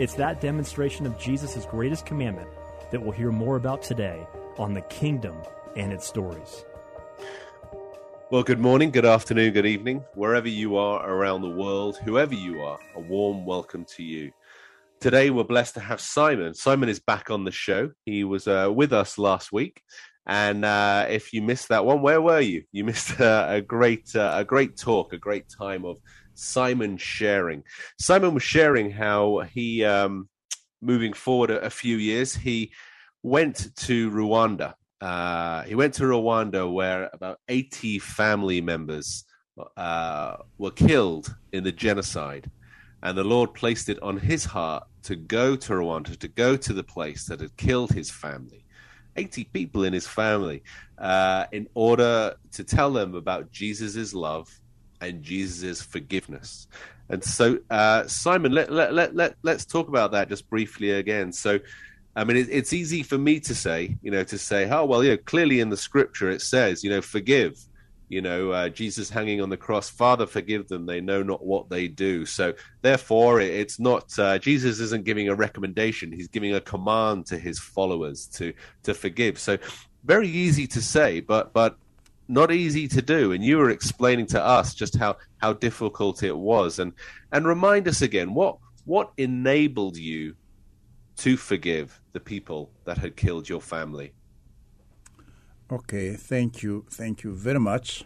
It's that demonstration of Jesus' greatest commandment that we'll hear more about today on the kingdom and its stories. Well, good morning, good afternoon, good evening, wherever you are around the world, whoever you are, a warm welcome to you. Today, we're blessed to have Simon. Simon is back on the show. He was uh, with us last week, and uh, if you missed that one, where were you? You missed uh, a great, uh, a great talk, a great time of Simon sharing. Simon was sharing how he, um, moving forward a, a, few years, he went to Rwanda. Uh, he went to Rwanda where about 80 family members uh, were killed in the genocide. And the Lord placed it on his heart to go to Rwanda, to go to the place that had killed his family. 80 people in his family uh, in order to tell them about Jesus' love and Jesus' forgiveness. And so, uh, Simon, let, let, let, let, let's talk about that just briefly again. So, I mean, it, it's easy for me to say, you know, to say, oh, well, you know, clearly in the scripture it says, you know, forgive. You know, uh, Jesus hanging on the cross, Father, forgive them. They know not what they do. So, therefore, it, it's not, uh, Jesus isn't giving a recommendation. He's giving a command to his followers to, to forgive. So, very easy to say, but, but not easy to do. And you were explaining to us just how how difficult it was. And and remind us again what what enabled you to forgive the people that had killed your family? Okay thank you thank you very much.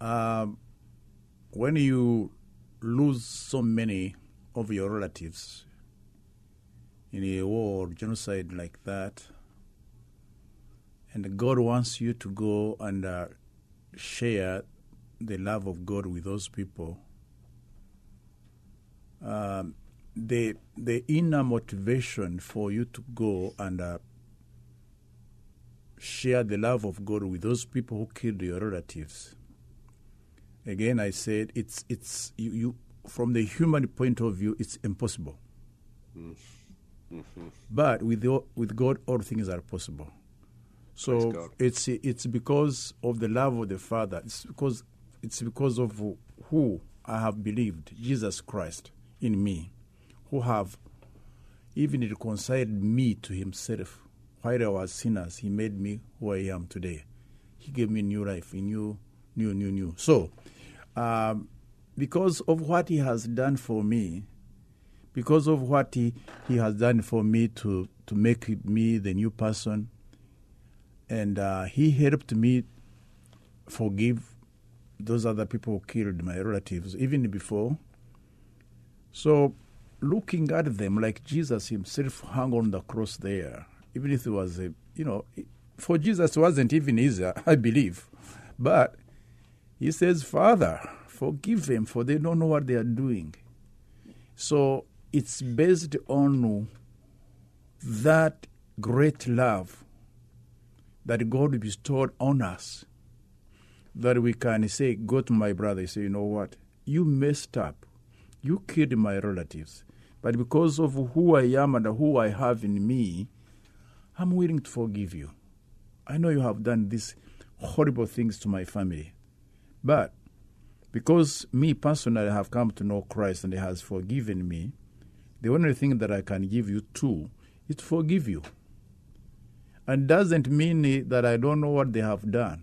Um, when you lose so many of your relatives in a war genocide like that and God wants you to go and uh, share the love of God with those people. Um, the the inner motivation for you to go and uh, share the love of God with those people who killed your relatives. Again, I said it's it's you, you from the human point of view, it's impossible. Mm-hmm. But with the, with God, all things are possible. So it's it's because of the love of the Father. It's because it's because of who I have believed, Jesus Christ in me, who have even reconciled me to Himself. While I was sinners, He made me who I am today. He gave me new life, a new, new, new, new. So, um, because of what He has done for me, because of what He, he has done for me to, to make me the new person, and uh, he helped me forgive those other people who killed my relatives even before. So, looking at them like Jesus himself hung on the cross there, even if it was a, you know, for Jesus wasn't even easy, I believe. But he says, Father, forgive them, for they don't know what they are doing. So it's based on that great love that God bestowed on us that we can say, go to my brother, say, you know what? You messed up. You killed my relatives. But because of who I am and who I have in me, I'm willing to forgive you. I know you have done these horrible things to my family. But because me personally have come to know Christ and He has forgiven me, the only thing that I can give you too is to forgive you and doesn't mean that I don't know what they have done,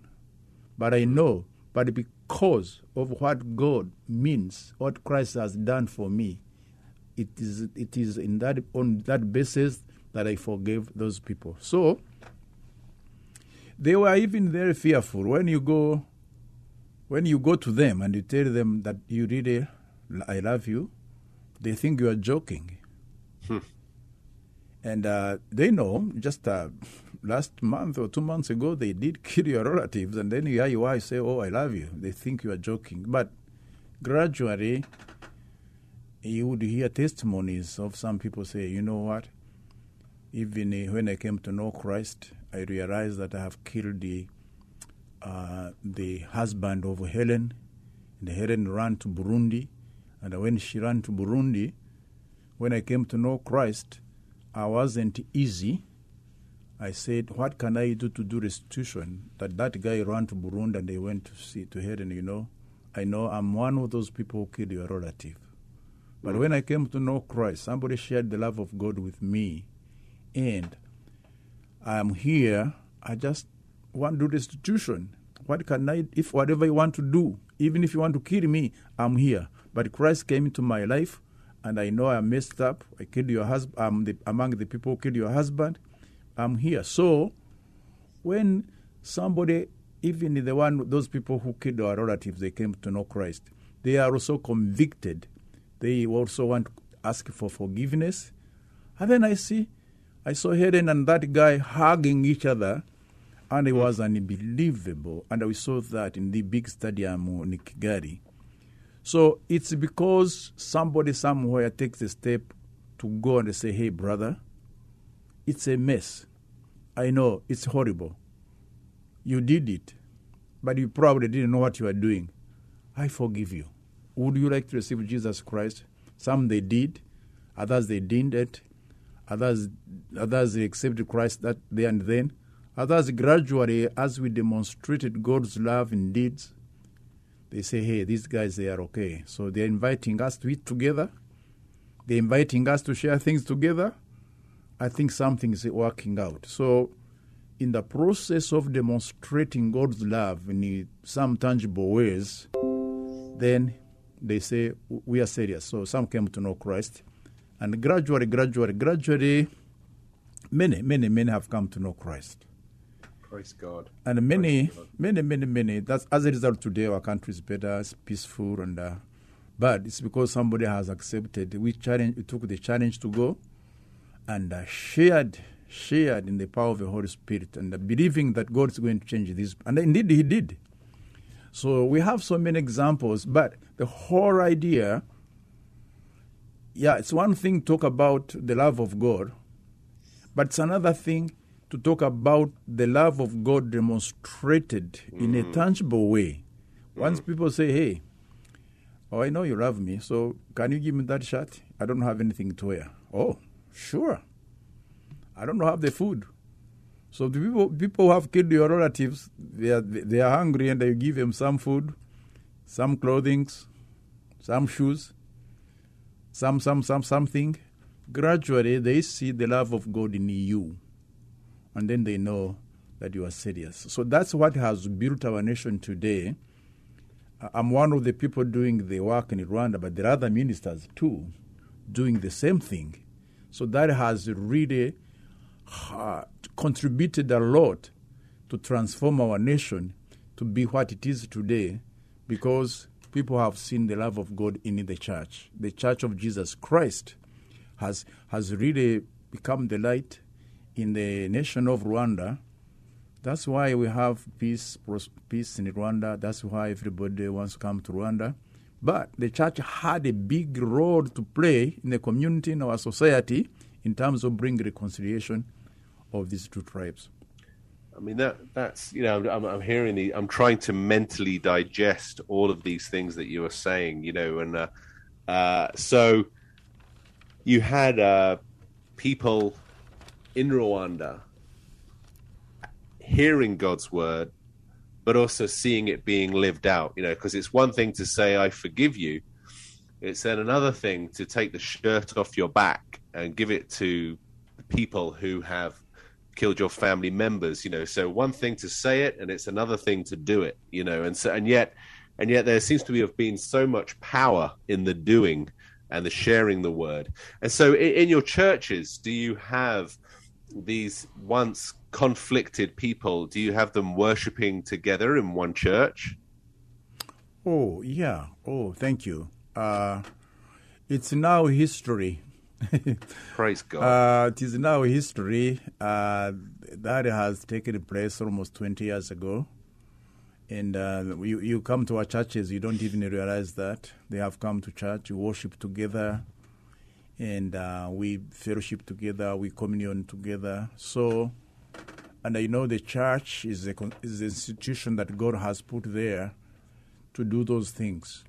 but I know. But because of what God means, what Christ has done for me, it is it is in that on that basis that I forgave those people. So they were even very fearful when you go when you go to them and you tell them that you really I love you, they think you are joking. And uh, they know just uh, last month or two months ago they did kill your relatives, and then you hear your wife say, "Oh, I love you." They think you are joking, but gradually you would hear testimonies of some people say, "You know what? Even when I came to know Christ, I realized that I have killed the uh, the husband of Helen, and Helen ran to Burundi, and when she ran to Burundi, when I came to know Christ." I wasn't easy. I said, "What can I do to do restitution?" That that guy ran to Burundi and they went to see to heaven. You know, I know I'm one of those people who killed your relative. But when I came to know Christ, somebody shared the love of God with me, and I'm here. I just want to do restitution. What can I? If whatever you want to do, even if you want to kill me, I'm here. But Christ came into my life and I know I messed up. I killed your husband. I'm the, among the people who killed your husband. I'm here. So, when somebody, even the one, those people who killed our relatives, they came to know Christ, they are also convicted. They also want to ask for forgiveness. And then I see, I saw Helen and that guy hugging each other, and it was unbelievable. And we saw that in the big stadium in Kigali. So it's because somebody somewhere takes a step to go and say, hey, brother, it's a mess. I know it's horrible. You did it, but you probably didn't know what you were doing. I forgive you. Would you like to receive Jesus Christ? Some they did, others they didn't. Others, others they accepted Christ that there and then. Others gradually, as we demonstrated God's love in deeds, they say, hey, these guys, they are okay. So they're inviting us to eat together. They're inviting us to share things together. I think something is working out. So, in the process of demonstrating God's love in some tangible ways, then they say, we are serious. So, some came to know Christ. And gradually, gradually, gradually, many, many, many have come to know Christ. Praise God. And many, many, many, many. That's as a result. Today, our country is better, it's peaceful, and uh, but it's because somebody has accepted. We challenge, we took the challenge to go, and uh, shared, shared in the power of the Holy Spirit, and uh, believing that God is going to change this. And indeed, He did. So we have so many examples, but the whole idea. Yeah, it's one thing to talk about the love of God, but it's another thing to talk about the love of God demonstrated mm. in a tangible way. Once mm. people say, hey, oh, I know you love me, so can you give me that shirt? I don't have anything to wear. Oh, sure. I don't know have the food. So the people, people who have killed your relatives, they are, they are hungry and you give them some food, some clothing, some shoes, some, some, some, something. Gradually, they see the love of God in you and then they know that you are serious. So that's what has built our nation today. I'm one of the people doing the work in Rwanda, but there are other ministers too doing the same thing. So that has really contributed a lot to transform our nation to be what it is today because people have seen the love of God in the church. The church of Jesus Christ has, has really become the light in the nation of Rwanda. That's why we have peace, peace in Rwanda. That's why everybody wants to come to Rwanda. But the church had a big role to play in the community, in our society, in terms of bringing reconciliation of these two tribes. I mean that that's you know I'm, I'm hearing the I'm trying to mentally digest all of these things that you are saying you know and uh, uh, so you had uh, people in Rwanda hearing God's word, but also seeing it being lived out. You know, because it's one thing to say, I forgive you. It's then another thing to take the shirt off your back and give it to people who have killed your family members. You know, so one thing to say it, and it's another thing to do it. You know, and so and yet, and yet there seems to be have been so much power in the doing and the sharing the word. And so, in, in your churches, do you have these once conflicted people? Do you have them worshiping together in one church? Oh, yeah. Oh, thank you. Uh, it's now history. Praise God. Uh, it is now history. Uh, that has taken place almost 20 years ago. And uh, you, you come to our churches, you don't even realize that. They have come to church, we worship together, and uh, we fellowship together, we communion together. So, and I know the church is a, is institution that God has put there to do those things.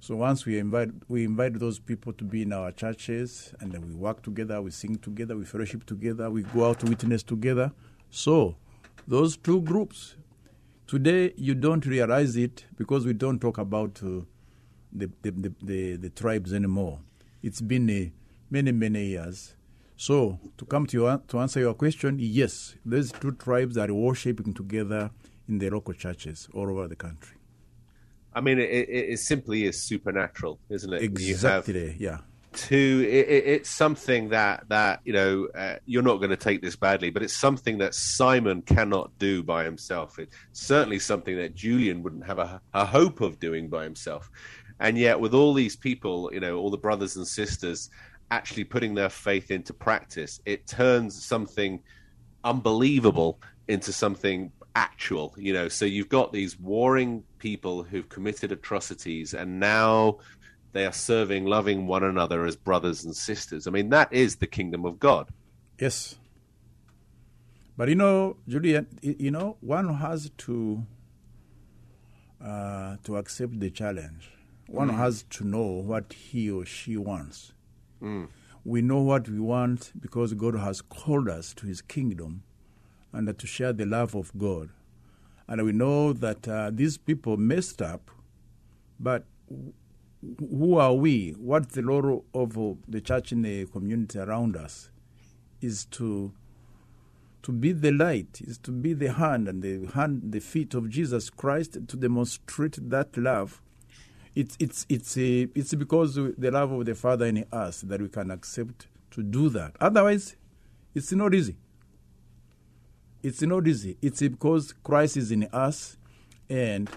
So once we invite we invite those people to be in our churches, and then we work together, we sing together, we fellowship together, we go out to witness together. So those two groups today you don't realize it because we don't talk about uh, the, the, the, the, the tribes anymore. It's been uh, many many years. So to come to your, to answer your question, yes, these two tribes are worshiping together in the local churches all over the country. I mean, it, it, it simply is supernatural, isn't it? Exactly. yeah. To it, it's something that that you know uh, you're not going to take this badly, but it's something that Simon cannot do by himself. It's certainly something that Julian wouldn't have a, a hope of doing by himself. And yet, with all these people, you know, all the brothers and sisters actually putting their faith into practice, it turns something unbelievable into something actual you know? So you've got these warring people who've committed atrocities and now they are serving loving one another as brothers and sisters. I mean that is the kingdom of god. Yes. But you know julian you know one has to uh, to accept the challenge. One mm. has to know what he or she wants mm. we know what we want because god has called us to his kingdom and to share the love of God. And we know that uh, these people messed up, but who are we? What the role of the church in the community around us is to to be the light, is to be the hand and the hand, the feet of Jesus Christ to demonstrate that love. It's it's it's a, it's because the love of the Father in us that we can accept to do that. Otherwise, it's not easy it's not easy. It's because Christ is in us, and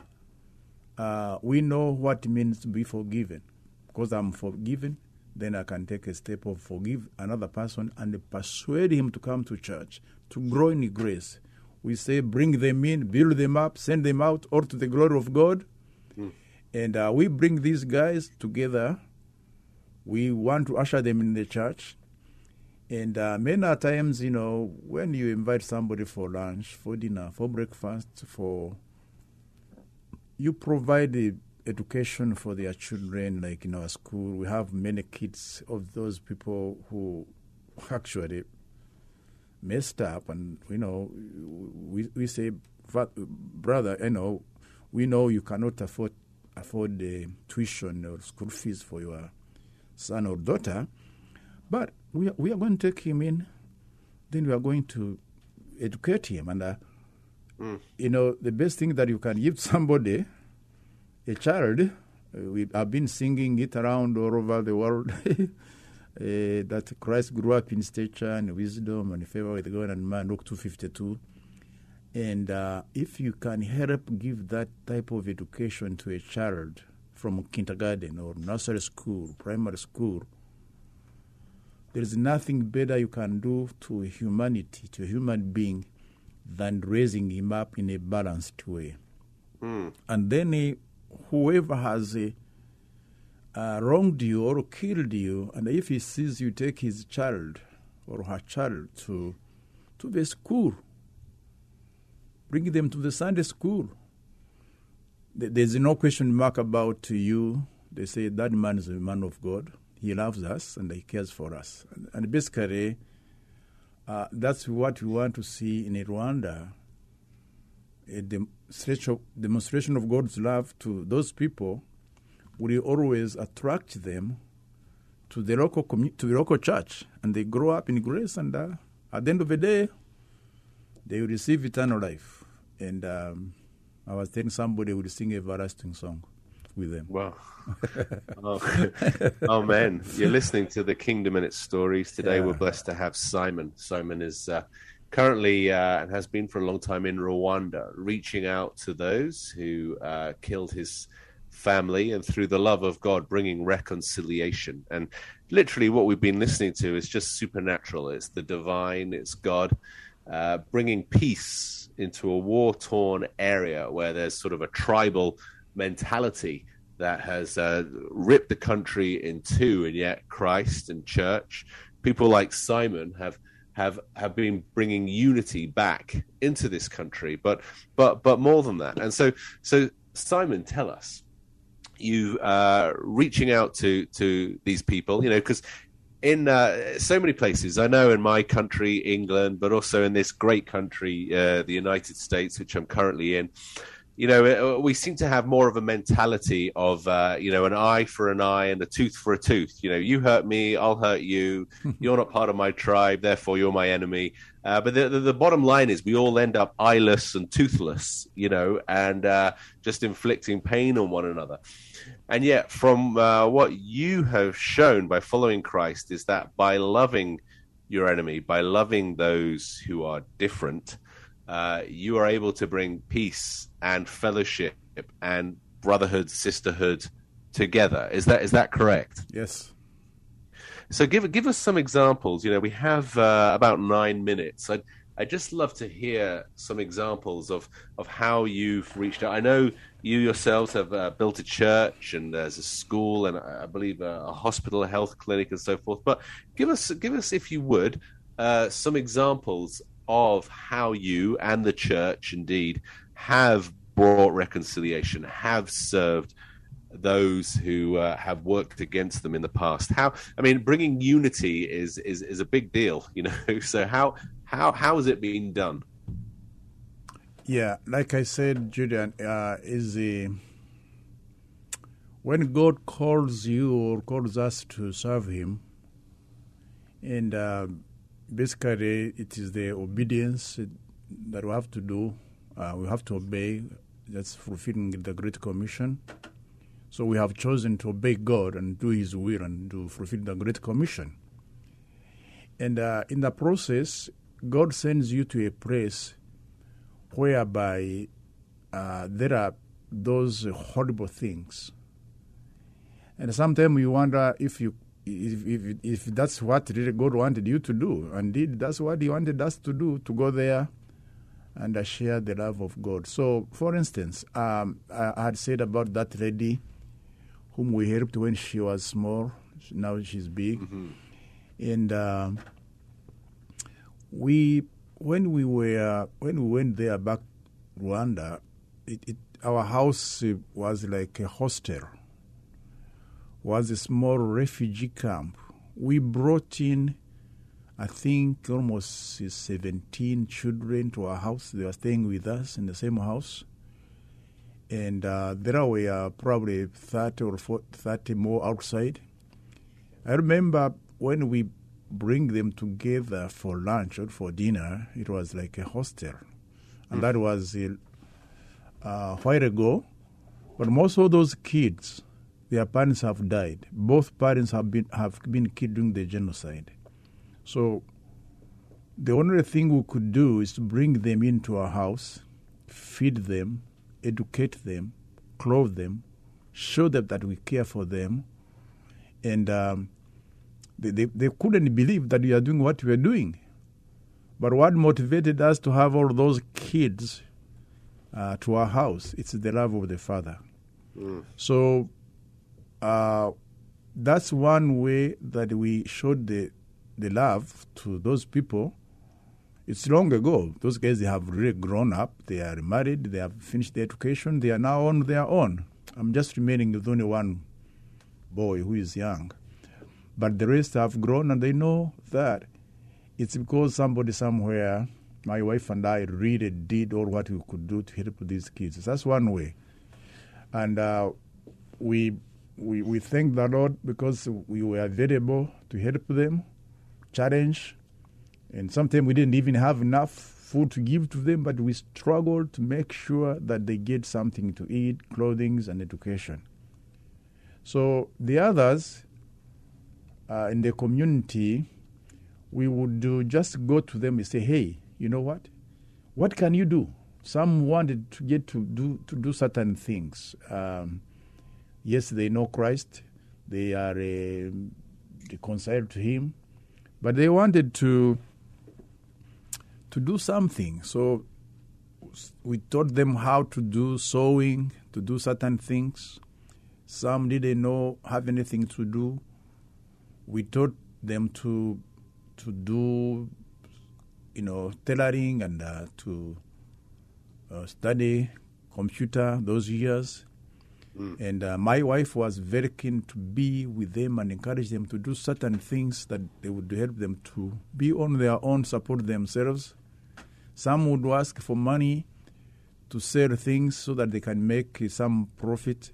uh, we know what it means to be forgiven. Because I'm forgiven, then I can take a step of forgive another person and persuade him to come to church, to grow in grace. We say, bring them in, build them up, send them out, or to the glory of God. Mm. And uh, we bring these guys together. We want to usher them in the church and uh, many times, you know, when you invite somebody for lunch, for dinner, for breakfast, for you provide the education for their children, like in our school. We have many kids of those people who actually messed up, and you know, we we say, brother, you know, we know you cannot afford afford the tuition or school fees for your son or daughter, but we are, we are going to take him in, then we are going to educate him. And, uh, mm. you know, the best thing that you can give somebody, a child, uh, we have been singing it around all over the world. Uh, that Christ grew up in stature and wisdom and favor with God and man, Luke 252. And uh, if you can help give that type of education to a child from kindergarten or nursery school, primary school, there is nothing better you can do to humanity, to a human being, than raising him up in a balanced way. Mm. And then uh, whoever has uh, uh, wronged you or killed you, and if he sees you take his child or her child to, to the school, bring them to the Sunday school. There's no question mark about you. They say that man is a man of God. He loves us and He cares for us. And basically, uh, that's what we want to see in Rwanda a demonstration of God's love to those people will always attract them to the local commu- to the local church, and they grow up in grace. And uh, at the end of the day, they will receive eternal life. And um, I was telling somebody would sing a everlasting song. with them. Wow. oh, oh, man. You're listening to the Kingdom and its stories. Today Yeah. we're blessed to have Simon. Simon is uh, currently uh, and has been for a long time in Rwanda, reaching out to those who uh, killed his family and through the love of God, bringing reconciliation. And literally, what we've been listening to is just supernatural. It's the divine, it's God uh, bringing peace into a war torn area where there's sort of a tribal mentality that has uh, ripped the country in two, and yet Christ and church, people like Simon have have have been bringing unity back into this country. But but but more than that, and so so Simon, tell us, you uh, reaching out to to these people, you know, because in uh, so many places. I know in my country, England, but also in this great country, uh, the United States, which I'm currently in. You know, uh, we seem to have more of a mentality of, uh, you know, an eye for an eye and a tooth for a tooth. You know, you hurt me, I'll hurt you. You're not part of my tribe, therefore you're my enemy. Uh, but the, the, the bottom line is we all end up eyeless and toothless, you know, and uh, just inflicting pain on one another. And yet, from uh, what you have shown by following Christ, is that by loving your enemy, by loving those who are different, uh, you are able to bring peace and fellowship and brotherhood, sisterhood together. Is that is that correct? Yes. So give give us some examples. You know, we have uh, about nine minutes. I'd I'd just love to hear some examples of of how you've reached out. I know you yourselves have uh, built a church and there's a school and I believe a, a hospital, a health clinic, and so forth. But give us give us, if you would, uh, some examples of how you and the church indeed have brought reconciliation, have served those who uh, have worked against them in the past. How I mean, bringing unity is is is a big deal, you know. So how how how has it been done? Yeah, like I said, Julian, uh, is a when God calls you or calls us to serve Him, and uh, basically it is the obedience that we have to do. Uh, we have to obey. That's fulfilling the Great Commission. So we have chosen to obey God and do His will and to fulfill the Great Commission. And uh, in the process, God sends you to a place whereby uh, there are those horrible things. And sometimes you wonder if you if, if, if that's what really God wanted you to do. And indeed, that's what He wanted us to do to go there and uh, share the love of God. So, for instance, um, I, I had said about that lady whom we helped when she was small. Now she's big, and uh, we when we were when we went there back Rwanda, it, it, our house was like a hostel, was a small refugee camp. We brought in, I think, almost 17 children to our house. They were staying with us in the same house. And uh, there were probably 30 or 40, 30 more outside. I remember when we bring them together for lunch or for dinner, it was like a hostel. And that was uh, a while ago. But most of those kids, their parents have died. Both parents have been have been killed during the genocide. So the only thing we could do is to bring them into our house, feed them, educate them, clothe them, show them that we care for them, and um, they, they, they couldn't believe that we are doing what we are doing. But what motivated us to have all those kids uh, to our house? It's the love of the Father. So uh, that's one way that we showed the the love to those people. It's long ago. Those guys they have really grown up. They are married. They have finished their education. They are now on their own. I'm just remaining with only one boy who is young, but the rest have grown and they know that it's because somebody somewhere, my wife and I, really did all what we could do to help these kids. That's one way, and uh, we we we thank the Lord because we were available to help them, challenge, and sometimes we didn't even have enough food to give to them, but we struggled to make sure that they get something to eat, clothing, and education. So the others uh, in the community, we would do just go to them and say, "Hey, you know what? What can you do?" Some wanted to get to do to do certain things. Um, yes, they know Christ; they are uh, reconciled to Him, but they wanted to to do something. So we taught them how to do sewing, to do certain things. Some didn't know have anything to do. We taught them to to do, you know, tailoring and uh, to uh, study computer those years. Mm. And uh, my wife was very keen to be with them and encourage them to do certain things that they would help them to be on their own, support themselves. Some would ask for money to sell things so that they can make some profit.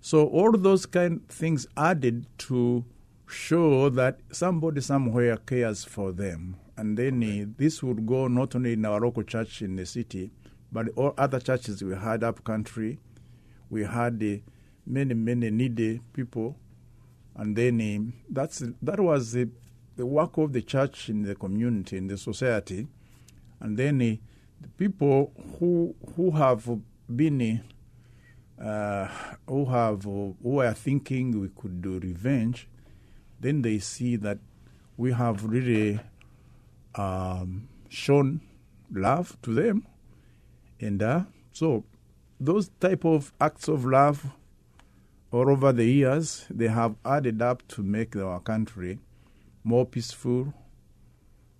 So all those kind of things added to show that somebody somewhere cares for them. And then uh, this would go not only in our local church in the city, but all other churches we had up country. We had uh, many, many needy people. And then uh, that's that was the, the work of the church in the community, in the society. And then the people who who have been uh, who have who are thinking we could do revenge, then they see that we have really um, shown love to them, and uh, so those type of acts of love all over the years they have added up to make our country more peaceful.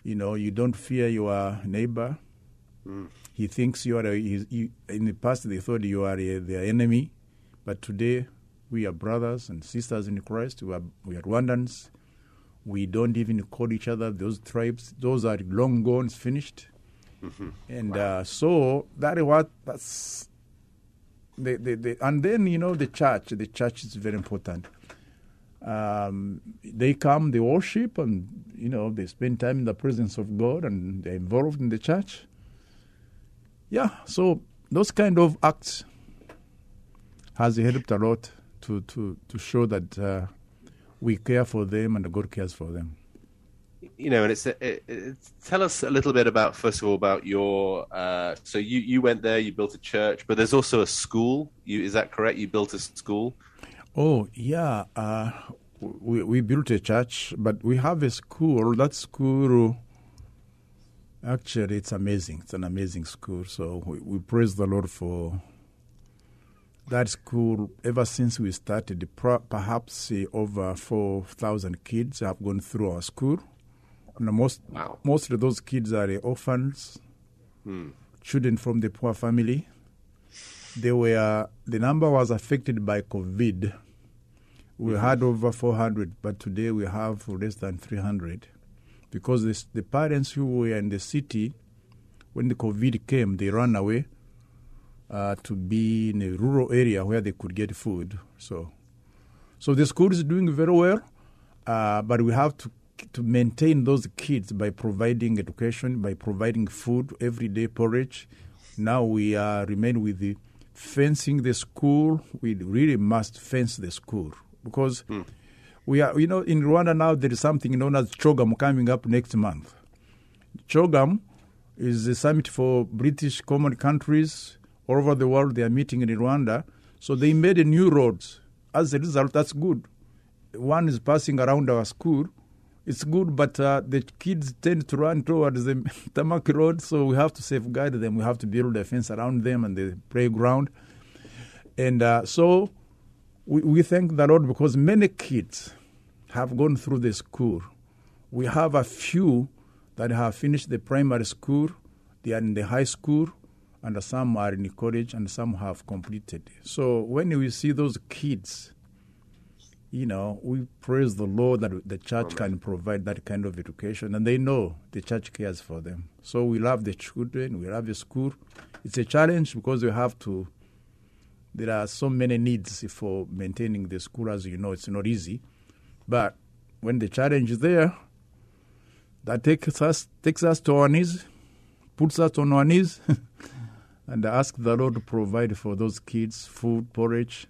You know, you don't fear your neighbor. Mm. He thinks you are. A, he, in the past, they thought you are a, their enemy, but today we are brothers and sisters in Christ. We are we are Rwandans. We don't even call each other those tribes. Those are long gone, finished. Mm-hmm. And wow. uh, so that is what that's. The, the, the, and then you know the church. The church is very important. Um, they come, they worship, and you know they spend time in the presence of God, and they're involved in the church. Yeah, so those kind of acts has helped a lot to to to show that uh, we care for them and God cares for them. You know, and it's, it, tell us a little bit about first of all about your. Uh, so you you went there, you built a church, but there's also a school. You is that correct? You built a school. Oh yeah, uh, we we built a church, but we have a school. That school Actually, it's amazing. It's an amazing school. So we, we praise the Lord for that school. Ever since we started, perhaps uh, over 4,000 kids have gone through our school. And most, wow. most of those kids are orphans, hmm. children from the poor family. They were, the number was affected by COVID. We mm-hmm. had over 400, but today we have less than 300 because this, the parents who were in the city, when the COVID came, they ran away uh, to be in a rural area where they could get food. So, so the school is doing very well, uh, but we have to to maintain those kids by providing education, by providing food, everyday porridge. Now we uh, remain with the fencing the school. We really must fence the school because. Mm we are, you know, in Rwanda now there is something known as CHOGM coming up next month. CHOGM is a summit for British common countries all over the world. They are meeting in Rwanda. So they made a new roads. As a result, that's good. One is passing around our school. It's good, but uh, the kids tend to run towards the Tamaki Road, so we have to safeguard them. We have to build a fence around them and the playground. And uh, so we, we thank the Lord because many kids have gone through the school. We have a few that have finished the primary school, they are in the high school, and some are in college, and some have completed. So when we see those kids, you know, we praise the Lord that the church Amen. can provide that kind of education, and they know the church cares for them. So we love the children, we love the school. It's a challenge because we have to there are so many needs for maintaining the school. As you know, it's not easy. But when the challenge is there, that takes us takes us to our knees, puts us on our knees, and ask the Lord to provide for those kids food, porridge,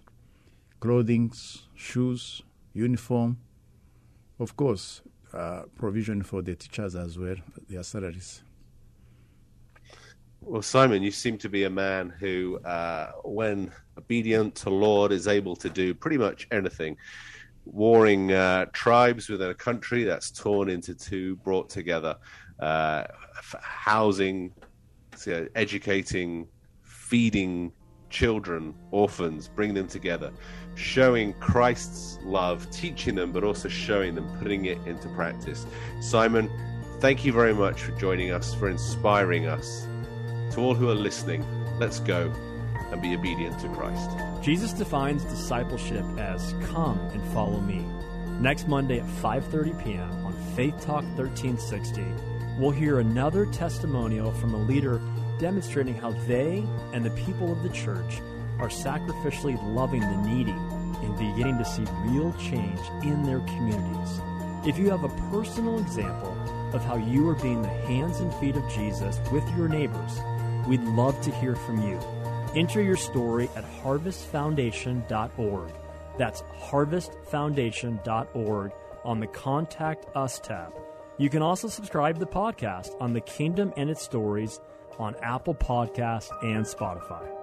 clothing, shoes, uniform. Of course, uh, provision for the teachers as well, their salaries. Well, Simon, you seem to be a man who, uh, when obedient to Lord, is able to do pretty much anything. Warring uh, tribes within a country that's torn into two, brought together, uh, housing, educating, feeding children, orphans, bringing them together, showing Christ's love, teaching them, but also showing them, putting it into practice. Simon, thank you very much for joining us, for inspiring us to all who are listening, let's go and be obedient to Christ. Jesus defines discipleship as come and follow me. Next Monday at 5:30 p.m. on Faith Talk 1360, we'll hear another testimonial from a leader demonstrating how they and the people of the church are sacrificially loving the needy and beginning to see real change in their communities. If you have a personal example of how you are being the hands and feet of Jesus with your neighbors, We'd love to hear from you. Enter your story at harvestfoundation.org. That's harvestfoundation.org on the Contact Us tab. You can also subscribe to the podcast on The Kingdom and Its Stories on Apple Podcast and Spotify.